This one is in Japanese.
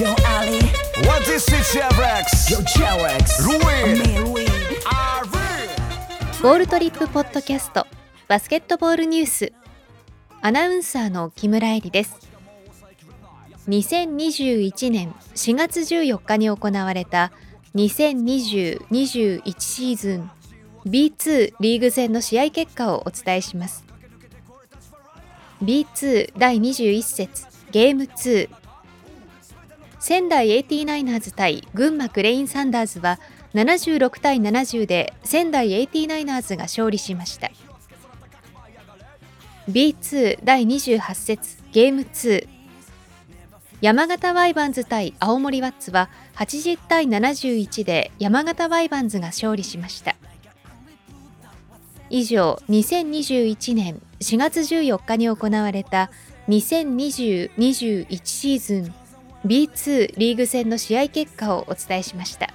Yo Ali. What is it, Chevrex? Yo Cherex Ruin. ボールトリップポッドキャスト。バスケットボールニュース。アナウンサーの木村恵里です。2021年4月14日に行われた2020-21シーズン B2 リーグ戦の試合結果をお伝えします。B2 第21節ゲーム2仙台 89ers 対群馬クレインサンダーズは76対70で仙台 89ers が勝利しました。B2 第28節ゲーム2山形ワイバンズ対青森ワッツは80対71で山形ワイバンズが勝利しました。以上2021年4月14日に行われた2020-21シーズン B2 リーグ戦の試合結果をお伝えしました。